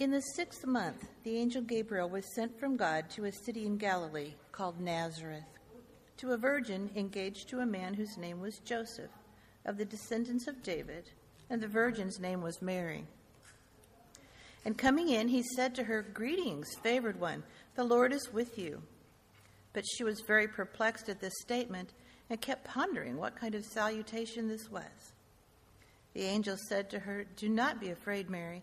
In the sixth month, the angel Gabriel was sent from God to a city in Galilee called Nazareth, to a virgin engaged to a man whose name was Joseph, of the descendants of David, and the virgin's name was Mary. And coming in, he said to her, Greetings, favored one, the Lord is with you. But she was very perplexed at this statement and kept pondering what kind of salutation this was. The angel said to her, Do not be afraid, Mary,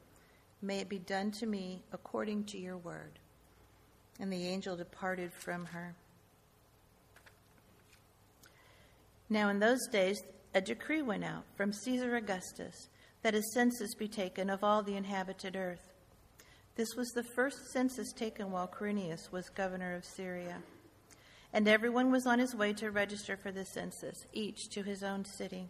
May it be done to me according to your word. And the angel departed from her. Now, in those days, a decree went out from Caesar Augustus that a census be taken of all the inhabited earth. This was the first census taken while Quirinius was governor of Syria. And everyone was on his way to register for the census, each to his own city.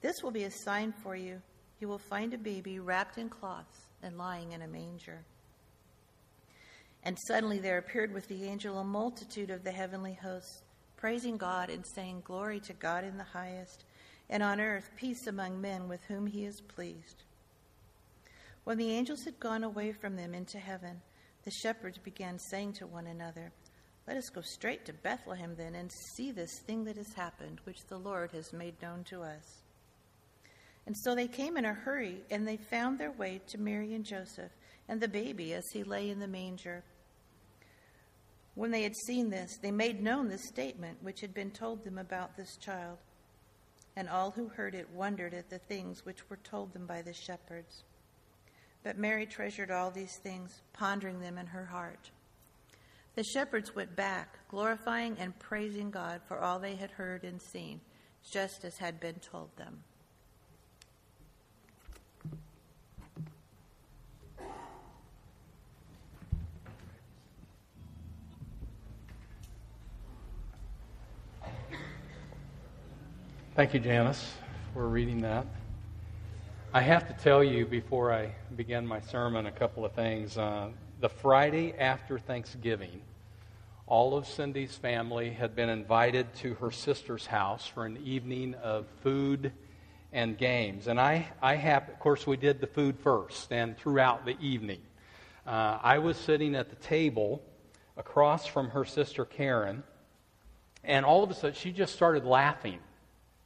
This will be a sign for you. You will find a baby wrapped in cloths and lying in a manger. And suddenly there appeared with the angel a multitude of the heavenly hosts, praising God and saying, Glory to God in the highest, and on earth peace among men with whom he is pleased. When the angels had gone away from them into heaven, the shepherds began saying to one another, Let us go straight to Bethlehem then and see this thing that has happened, which the Lord has made known to us. And so they came in a hurry, and they found their way to Mary and Joseph and the baby as he lay in the manger. When they had seen this, they made known the statement which had been told them about this child. And all who heard it wondered at the things which were told them by the shepherds. But Mary treasured all these things, pondering them in her heart. The shepherds went back, glorifying and praising God for all they had heard and seen, just as had been told them. Thank you, Janice, for reading that. I have to tell you before I begin my sermon a couple of things. Uh, the Friday after Thanksgiving, all of Cindy's family had been invited to her sister's house for an evening of food and games. And I, I have, of course, we did the food first and throughout the evening. Uh, I was sitting at the table across from her sister Karen, and all of a sudden she just started laughing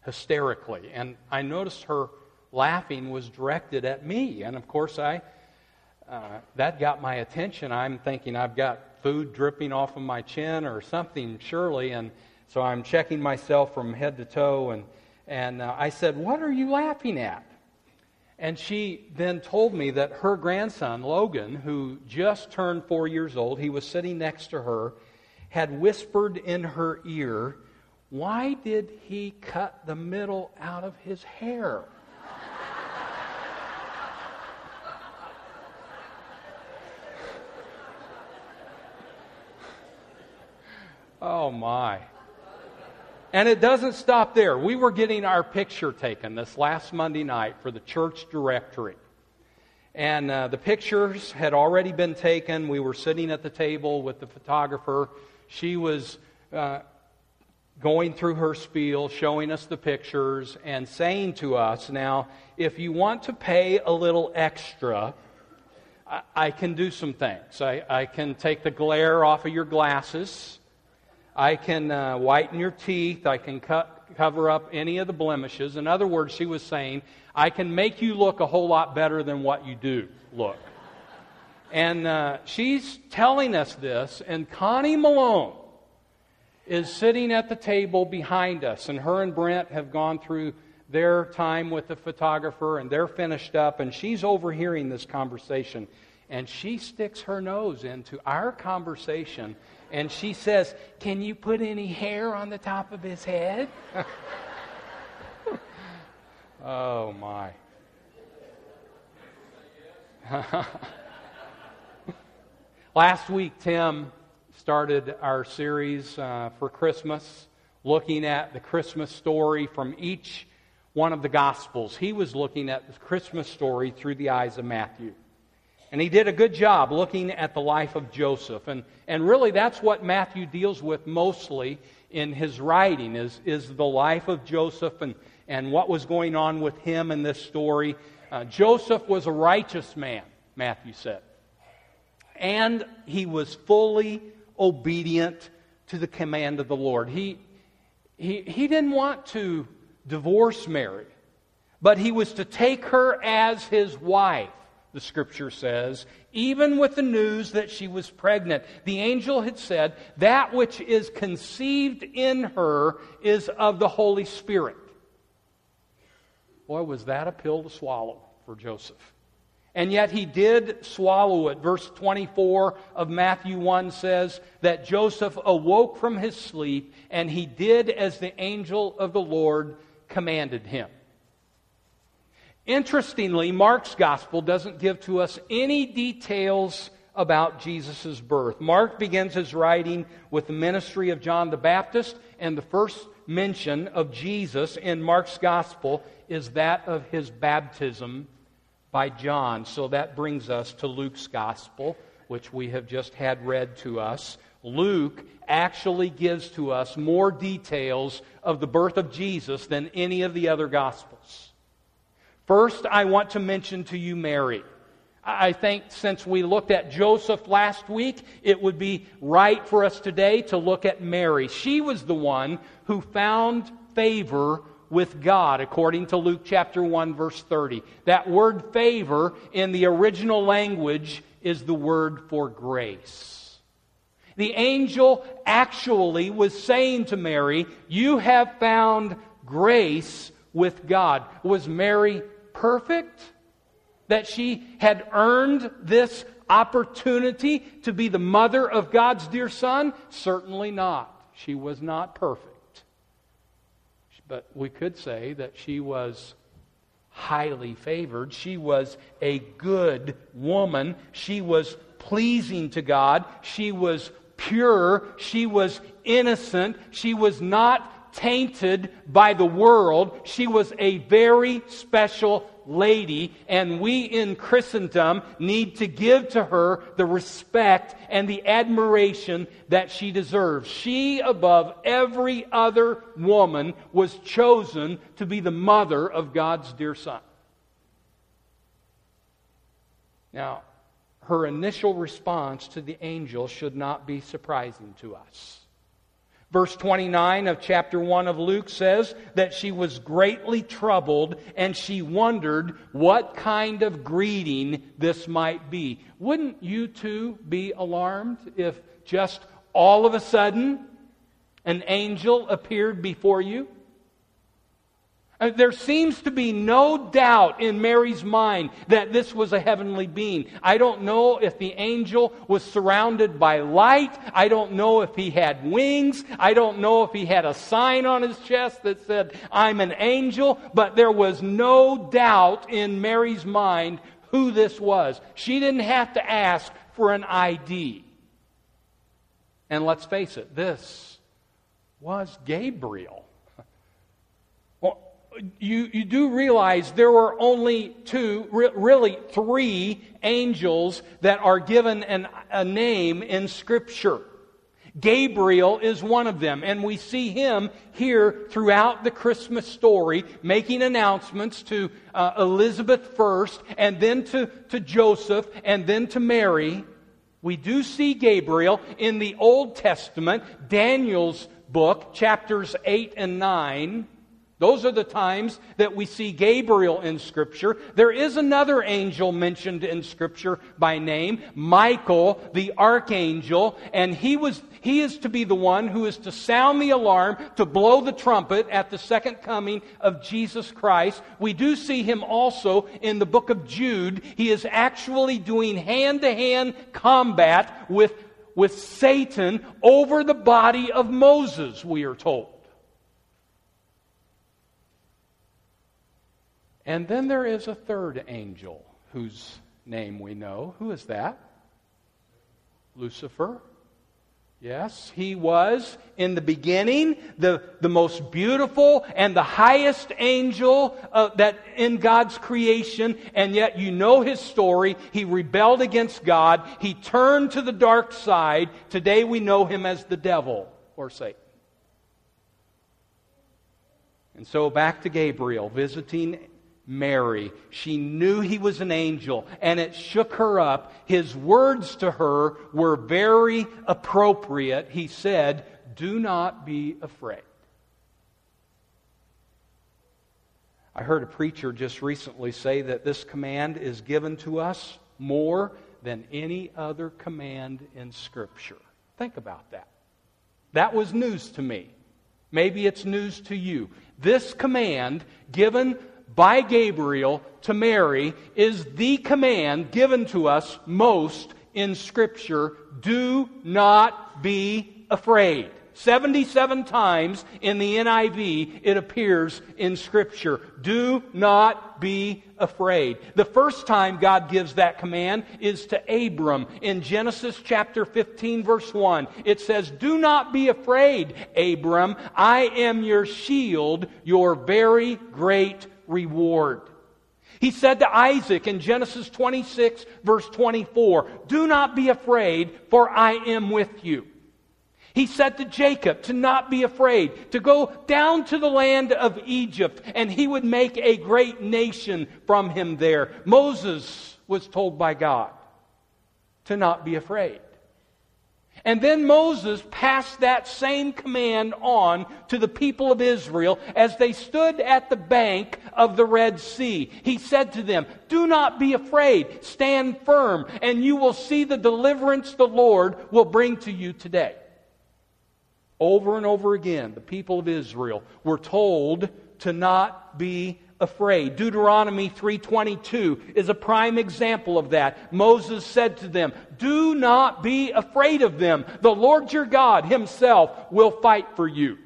hysterically. And I noticed her laughing was directed at me. And of course, I, uh, that got my attention. I'm thinking I've got food dripping off of my chin or something, surely. And so I'm checking myself from head to toe. And, and uh, I said, What are you laughing at? And she then told me that her grandson, Logan, who just turned four years old, he was sitting next to her, had whispered in her ear, Why did he cut the middle out of his hair? oh my. And it doesn't stop there. We were getting our picture taken this last Monday night for the church directory. And uh, the pictures had already been taken. We were sitting at the table with the photographer. She was uh, going through her spiel, showing us the pictures, and saying to us, Now, if you want to pay a little extra, I, I can do some things. I, I can take the glare off of your glasses. I can uh, whiten your teeth. I can cut, cover up any of the blemishes. In other words, she was saying, I can make you look a whole lot better than what you do look. and uh, she's telling us this, and Connie Malone is sitting at the table behind us, and her and Brent have gone through their time with the photographer, and they're finished up, and she's overhearing this conversation. And she sticks her nose into our conversation and she says, Can you put any hair on the top of his head? oh, my. Last week, Tim started our series uh, for Christmas, looking at the Christmas story from each one of the Gospels. He was looking at the Christmas story through the eyes of Matthew. And he did a good job looking at the life of Joseph. And, and really, that's what Matthew deals with mostly in his writing, is, is the life of Joseph and, and what was going on with him in this story. Uh, Joseph was a righteous man, Matthew said. And he was fully obedient to the command of the Lord. He, he, he didn't want to divorce Mary, but he was to take her as his wife the scripture says, even with the news that she was pregnant. The angel had said, That which is conceived in her is of the Holy Spirit. Boy, was that a pill to swallow for Joseph. And yet he did swallow it. Verse 24 of Matthew 1 says that Joseph awoke from his sleep and he did as the angel of the Lord commanded him. Interestingly, Mark's gospel doesn't give to us any details about Jesus' birth. Mark begins his writing with the ministry of John the Baptist, and the first mention of Jesus in Mark's gospel is that of his baptism by John. So that brings us to Luke's gospel, which we have just had read to us. Luke actually gives to us more details of the birth of Jesus than any of the other gospels. First, I want to mention to you Mary. I think since we looked at Joseph last week, it would be right for us today to look at Mary. She was the one who found favor with God, according to Luke chapter 1, verse 30. That word favor in the original language is the word for grace. The angel actually was saying to Mary, You have found grace with God. Was Mary perfect? That she had earned this opportunity to be the mother of God's dear son? Certainly not. She was not perfect. But we could say that she was highly favored. She was a good woman. She was pleasing to God. She was pure. She was innocent. She was not tainted by the world. She was a very special lady, and we in Christendom need to give to her the respect and the admiration that she deserves. She, above every other woman, was chosen to be the mother of God's dear Son. Now, her initial response to the angel should not be surprising to us. Verse 29 of chapter 1 of Luke says that she was greatly troubled and she wondered what kind of greeting this might be. Wouldn't you too be alarmed if just all of a sudden an angel appeared before you? Uh, there seems to be no doubt in Mary's mind that this was a heavenly being. I don't know if the angel was surrounded by light. I don't know if he had wings. I don't know if he had a sign on his chest that said, I'm an angel. But there was no doubt in Mary's mind who this was. She didn't have to ask for an ID. And let's face it, this was Gabriel you, you do realize there were only two, really three angels that are given an, a name in Scripture. Gabriel is one of them, and we see him here throughout the Christmas story making announcements to uh, Elizabeth first, and then to, to Joseph, and then to Mary. We do see Gabriel in the Old Testament, Daniel's book, chapters 8 and 9. Those are the times that we see Gabriel in Scripture. There is another angel mentioned in Scripture by name, Michael, the archangel, and he was he is to be the one who is to sound the alarm, to blow the trumpet at the second coming of Jesus Christ. We do see him also in the book of Jude. He is actually doing hand to hand combat with, with Satan over the body of Moses, we are told. And then there is a third angel whose name we know. Who is that? Lucifer. Yes, he was in the beginning the, the most beautiful and the highest angel uh, that in God's creation, and yet you know his story. He rebelled against God. He turned to the dark side. Today we know him as the devil or Satan. And so back to Gabriel visiting Mary. She knew he was an angel, and it shook her up. His words to her were very appropriate. He said, Do not be afraid. I heard a preacher just recently say that this command is given to us more than any other command in Scripture. Think about that. That was news to me. Maybe it's news to you. This command given by Gabriel to Mary is the command given to us most in Scripture do not be afraid. 77 times in the NIV it appears in Scripture. Do not be afraid. The first time God gives that command is to Abram in Genesis chapter 15, verse 1. It says, Do not be afraid, Abram. I am your shield, your very great reward. He said to Isaac in Genesis 26, verse 24, Do not be afraid, for I am with you. He said to Jacob to not be afraid, to go down to the land of Egypt, and he would make a great nation from him there. Moses was told by God to not be afraid. And then Moses passed that same command on to the people of Israel as they stood at the bank of the Red Sea. He said to them, Do not be afraid, stand firm, and you will see the deliverance the Lord will bring to you today. Over and over again, the people of Israel were told to not be afraid. Deuteronomy 3:22 is a prime example of that. Moses said to them, "Do not be afraid of them. The Lord your God himself will fight for you."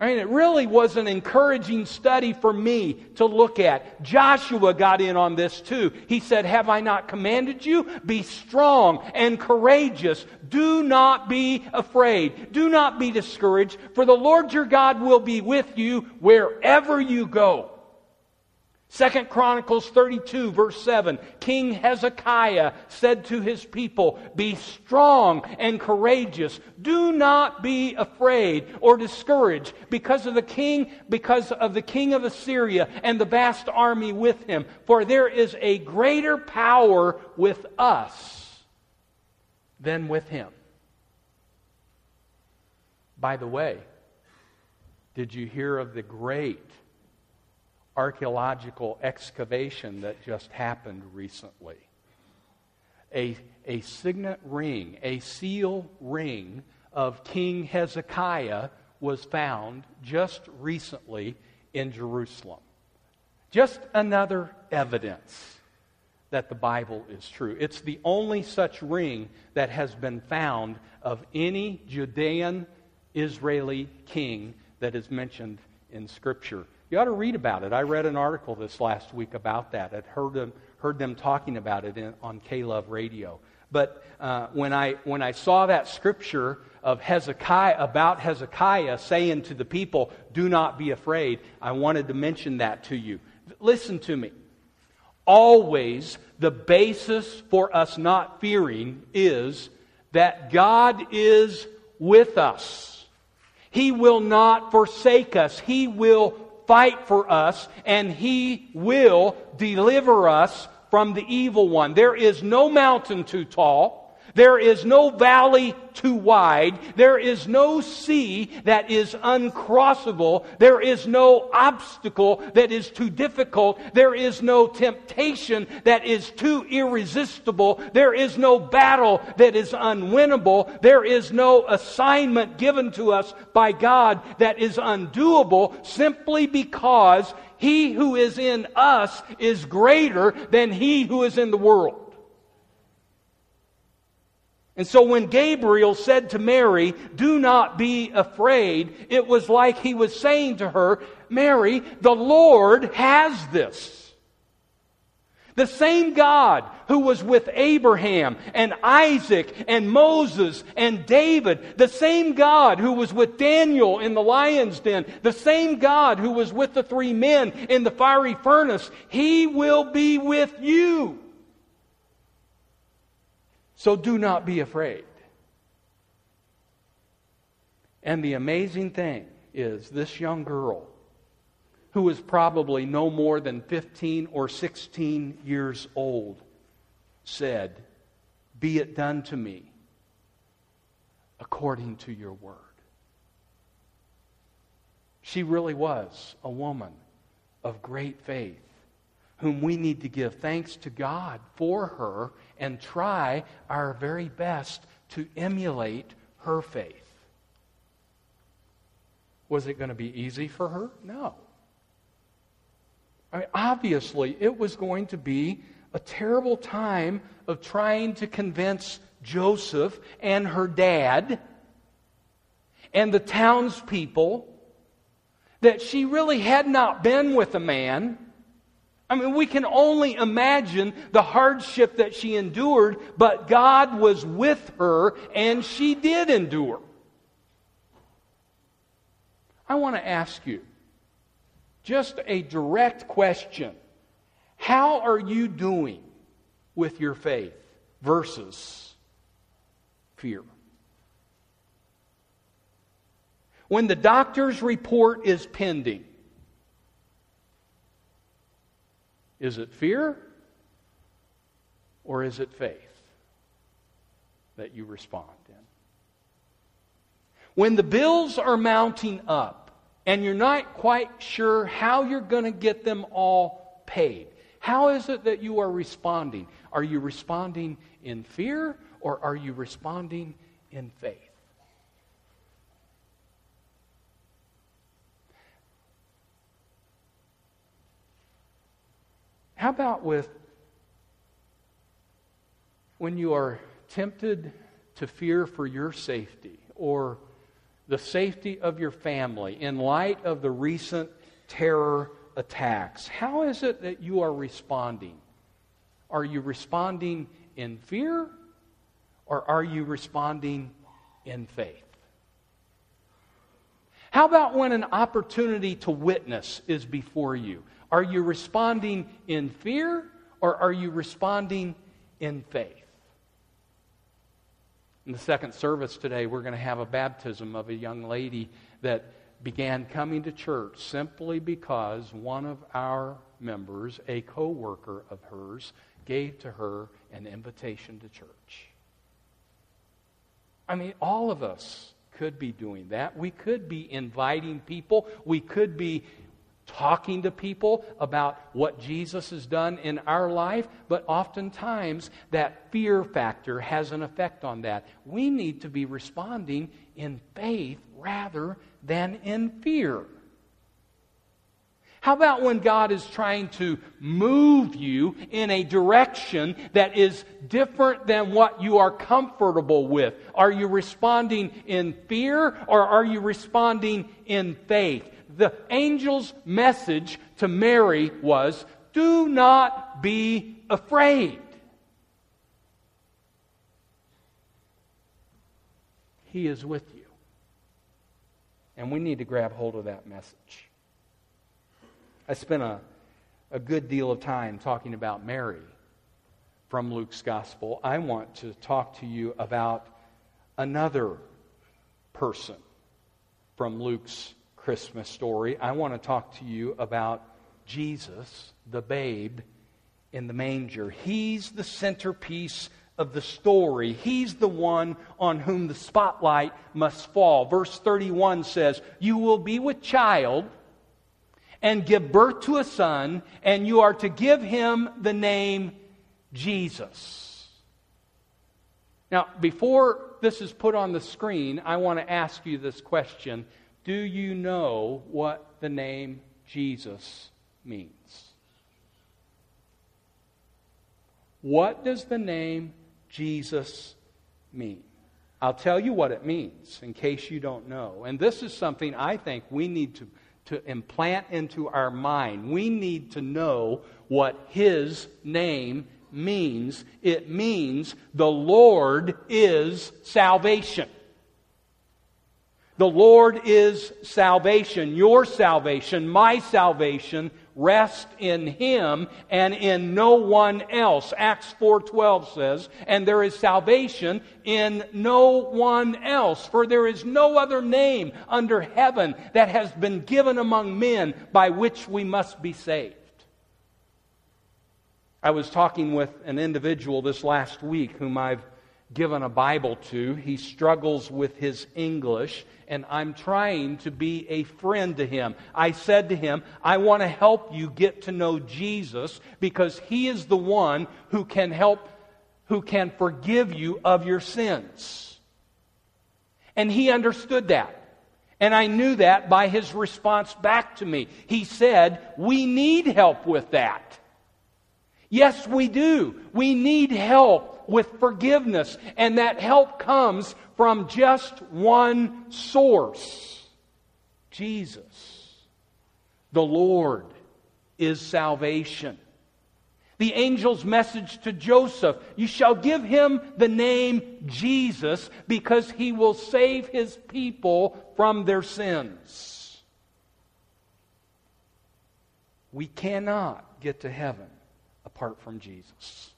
I mean, it really was an encouraging study for me to look at. Joshua got in on this too. He said, Have I not commanded you? Be strong and courageous. Do not be afraid. Do not be discouraged, for the Lord your God will be with you wherever you go. Second Chronicles 32 verse 7, King Hezekiah said to his people, Be strong and courageous. Do not be afraid or discouraged because of the king, because of the king of Assyria and the vast army with him. For there is a greater power with us than with him. By the way, did you hear of the great archaeological excavation that just happened recently. A, a signet ring, a seal ring of King Hezekiah was found just recently in Jerusalem. Just another evidence that the Bible is true. It's the only such ring that has been found of any Judean Israeli king that is mentioned in Scripture. You ought to read about it. I read an article this last week about that. I'd heard them, heard them talking about it in, on K Love Radio. But uh, when, I, when I saw that scripture of Hezekiah, about Hezekiah saying to the people, Do not be afraid, I wanted to mention that to you. Listen to me. Always, the basis for us not fearing is that God is with us. He will not forsake us. He will fight for us, and He will deliver us from the evil one. There is no mountain too tall. There is no valley too wide. There is no sea that is uncrossable. There is no obstacle that is too difficult. There is no temptation that is too irresistible. There is no battle that is unwinnable. There is no assignment given to us by God that is undoable simply because he who is in us is greater than he who is in the world. And so when Gabriel said to Mary, Do not be afraid, it was like he was saying to her, Mary, the Lord has this. The same God who was with Abraham and Isaac and Moses and David, the same God who was with Daniel in the lion's den, the same God who was with the three men in the fiery furnace, he will be with you. So do not be afraid. And the amazing thing is, this young girl, who was probably no more than 15 or 16 years old, said, Be it done to me according to your word. She really was a woman of great faith whom we need to give thanks to God for her and try our very best to emulate her faith. Was it going to be easy for her? No. I mean, obviously, it was going to be a terrible time of trying to convince Joseph and her dad and the townspeople that she really had not been with a man I mean, we can only imagine the hardship that she endured, but God was with her and she did endure. I want to ask you just a direct question. How are you doing with your faith versus fear? When the doctor's report is pending, Is it fear or is it faith that you respond in? When the bills are mounting up and you're not quite sure how you're going to get them all paid, how is it that you are responding? Are you responding in fear or are you responding in faith? How about with when you are tempted to fear for your safety or the safety of your family in light of the recent terror attacks? How is it that you are responding? Are you responding in fear or are you responding in faith? How about when an opportunity to witness is before you? Are you responding in fear or are you responding in faith? In the second service today, we're going to have a baptism of a young lady that began coming to church simply because one of our members, a co worker of hers, gave to her an invitation to church. I mean, all of us could be doing that. We could be inviting people. We could be talking to people about what Jesus has done in our life, but oftentimes that fear factor has an effect on that. We need to be responding in faith rather than in fear. How about when God is trying to move you in a direction that is different than what you are comfortable with? Are you responding in fear or are you responding in faith? The angel's message to Mary was do not be afraid. He is with you. And we need to grab hold of that message. I spent a, a good deal of time talking about Mary from Luke's gospel. I want to talk to you about another person from Luke's Christmas story. I want to talk to you about Jesus, the babe in the manger. He's the centerpiece of the story. He's the one on whom the spotlight must fall. Verse 31 says, You will be with child and give birth to a son, and you are to give him the name Jesus. Now, before this is put on the screen, I want to ask you this question Do you know what the name Jesus means? What does the name Jesus mean? I'll tell you what it means in case you don't know. And this is something I think we need to to implant into our mind. We need to know what His name means. It means the Lord is salvation. The Lord is salvation. Your salvation, my salvation, rest in him and in no one else acts 4:12 says and there is salvation in no one else for there is no other name under heaven that has been given among men by which we must be saved I was talking with an individual this last week whom I've given a Bible to. He struggles with his English, and I'm trying to be a friend to him. I said to him, I want to help you get to know Jesus because he is the one who can help, who can forgive you of your sins. And he understood that. And I knew that by his response back to me. He said, We need help with that. Yes, we do. We need help with forgiveness. And that help comes from just one source Jesus. The Lord is salvation. The angel's message to Joseph You shall give him the name Jesus because he will save his people from their sins. We cannot get to heaven apart from Jesus.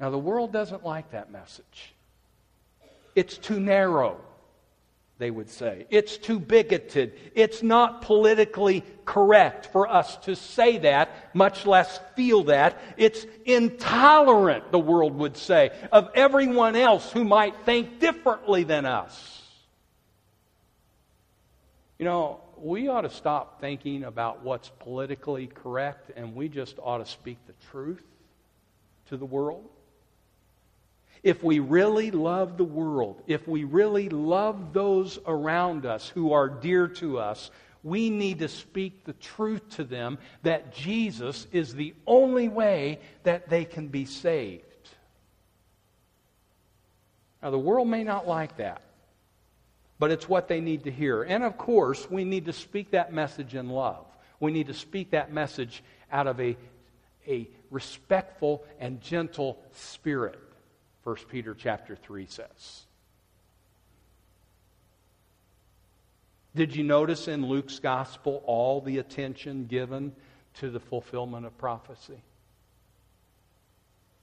Now, the world doesn't like that message. It's too narrow, they would say. It's too bigoted. It's not politically correct for us to say that, much less feel that. It's intolerant, the world would say, of everyone else who might think differently than us. You know, we ought to stop thinking about what's politically correct and we just ought to speak the truth to the world. If we really love the world, if we really love those around us who are dear to us, we need to speak the truth to them that Jesus is the only way that they can be saved. Now, the world may not like that, but it's what they need to hear. And of course, we need to speak that message in love. We need to speak that message out of a, a respectful and gentle spirit. 1 Peter chapter 3 says. Did you notice in Luke's gospel all the attention given to the fulfillment of prophecy?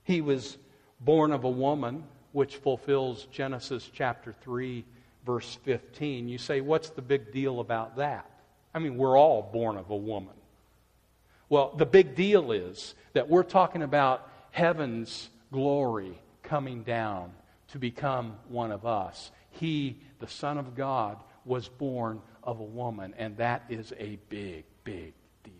He was born of a woman, which fulfills Genesis chapter 3, verse 15. You say, what's the big deal about that? I mean, we're all born of a woman. Well, the big deal is that we're talking about heaven's glory coming down to become one of us. He, the Son of God, was born of a woman, and that is a big, big deal.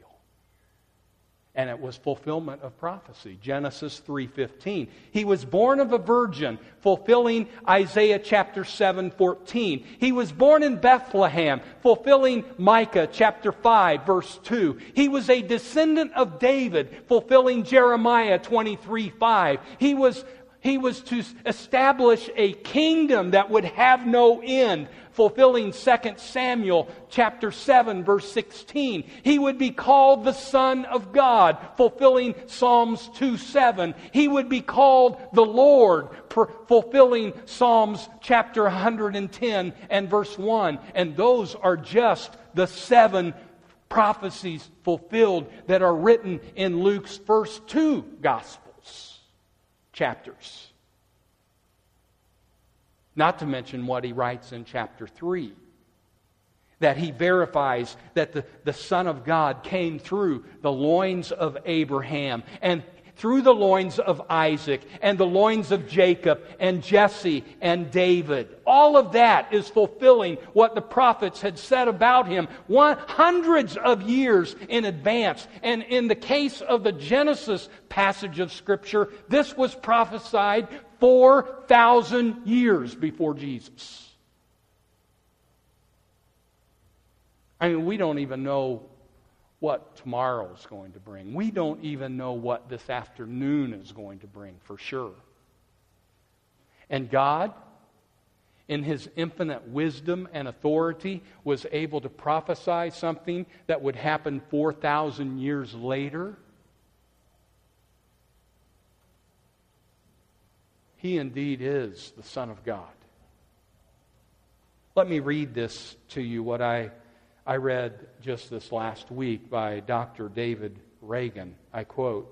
and it was fulfillment of prophecy genesis 3.15 he was born of a virgin fulfilling isaiah chapter 7:14. he was born in bethlehem fulfilling micah chapter 5 verse 2 he was a descendant of david fulfilling jeremiah 23 5 he was he was to establish a kingdom that would have no end, fulfilling 2 Samuel chapter 7 verse 16. He would be called the Son of God, fulfilling Psalms 2 7. He would be called the Lord, fulfilling Psalms chapter 110 and verse 1. And those are just the seven prophecies fulfilled that are written in Luke's first two Gospels chapters. Not to mention what he writes in chapter 3 that he verifies that the, the Son of God came through the loins of Abraham and through the loins of Isaac and the loins of Jacob and Jesse and David. All of that is fulfilling what the prophets had said about him one, hundreds of years in advance. And in the case of the Genesis passage of Scripture, this was prophesied 4,000 years before Jesus. I mean, we don't even know what tomorrow is going to bring. We don't even know what this afternoon is going to bring for sure. And God, in His infinite wisdom and authority, was able to prophesy something that would happen 4,000 years later. He indeed is the Son of God. Let me read this to you, what I I read just this last week by Dr. David Reagan. I quote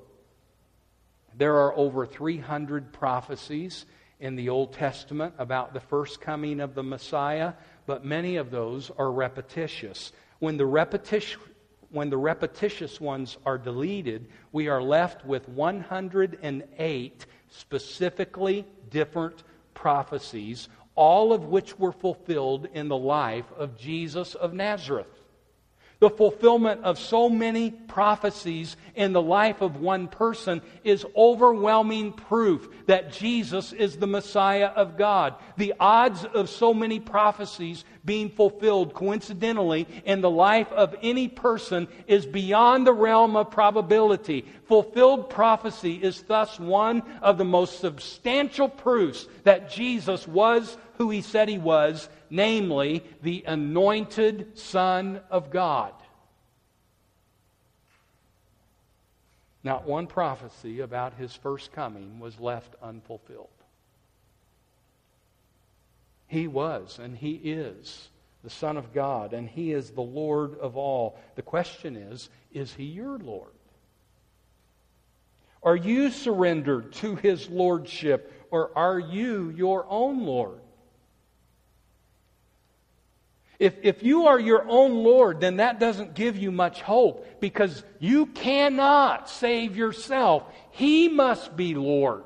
There are over 300 prophecies in the Old Testament about the first coming of the Messiah, but many of those are repetitious. When the repetition when the repetitious ones are deleted, we are left with 108 specifically different prophecies, all of which were fulfilled in the life of Jesus of Nazareth. The fulfillment of so many prophecies in the life of one person is overwhelming proof that Jesus is the Messiah of God. The odds of so many prophecies being fulfilled coincidentally in the life of any person is beyond the realm of probability. Fulfilled prophecy is thus one of the most substantial proofs that Jesus was who he said he was, namely the anointed Son of God. Not one prophecy about his first coming was left unfulfilled. He was and he is the Son of God and he is the Lord of all. The question is is he your Lord? Are you surrendered to his lordship or are you your own Lord? If, if you are your own Lord, then that doesn't give you much hope because you cannot save yourself. He must be Lord.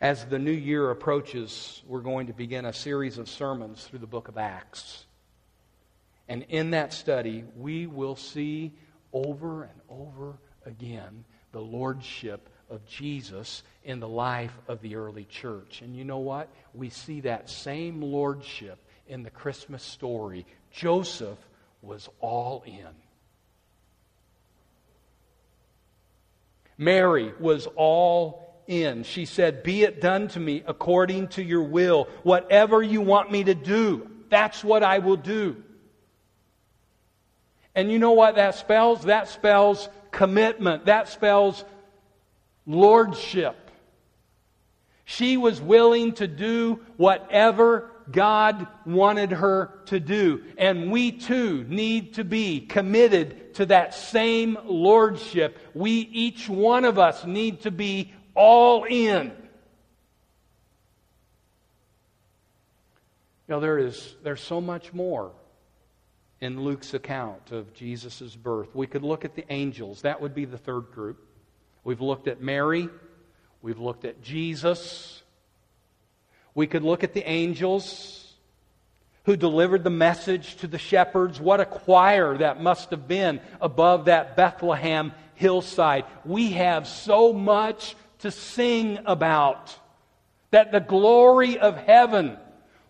As the new year approaches, we're going to begin a series of sermons through the book of Acts. And in that study, we will see over and over again the lordship of Jesus in the life of the early church. And you know what? We see that same lordship in the Christmas story. Joseph was all in. Mary was all in. She said, Be it done to me according to your will. Whatever you want me to do, that's what I will do. And you know what that spells? That spells commitment. That spells lordship. She was willing to do whatever God wanted her to do. And we too need to be committed to that same lordship. We, each one of us, need to be all in. You know, there is there's so much more in Luke's account of Jesus' birth. We could look at the angels. That would be the third group. We've looked at Mary. We've looked at Jesus. We could look at the angels. who delivered the message to the shepherds. What a choir that must have been above that Bethlehem hillside. We have so much to sing about. That the glory of heaven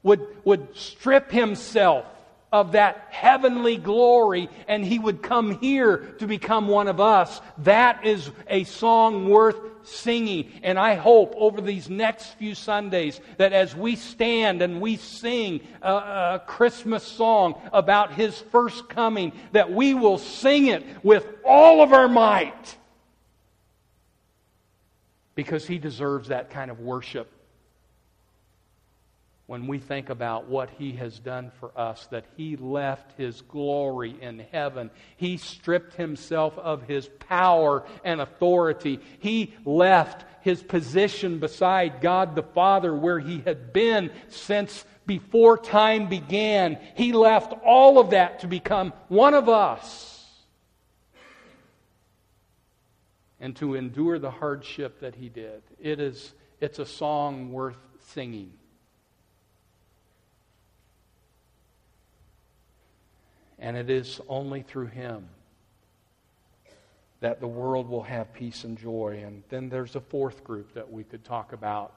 would, would strip himself of that heavenly glory and he would come here to become one of us. That is a song worth singing. And I hope over these next few Sundays that as we stand and we sing a, a Christmas song about his first coming, that we will sing it with all of our might. Because he deserves that kind of worship when we think about what he has done for us, that he left his glory in heaven. He stripped himself of his power and authority. He left his position beside God the Father, where he had been since before time began. He left all of that to become one of us. And to endure the hardship that he did. It is, it's a song worth singing. And it is only through him that the world will have peace and joy. And then there's a fourth group that we could talk about,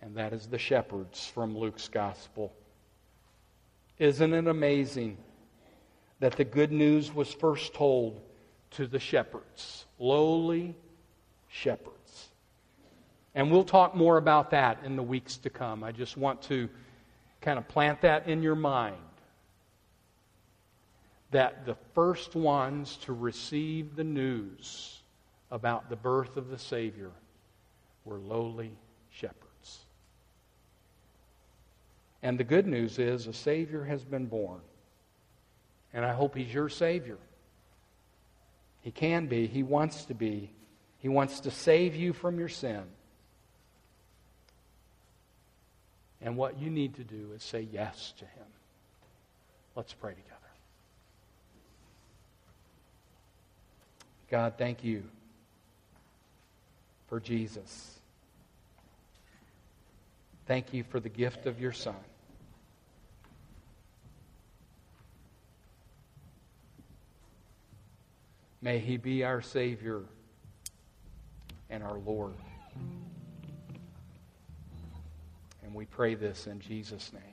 and that is the shepherds from Luke's gospel. Isn't it amazing that the good news was first told to the shepherds, lowly shepherds? And we'll talk more about that in the weeks to come. I just want to kind of plant that in your mind that the first ones to receive the news about the birth of the Savior were lowly shepherds. And the good news is a Savior has been born. And I hope He's your Savior. He can be, He wants to be. He wants to save you from your sin. And what you need to do is say yes to Him. Let's pray together. God, thank you for Jesus. Thank you for the gift of your Son. May he be our Savior and our Lord. And we pray this in Jesus' name.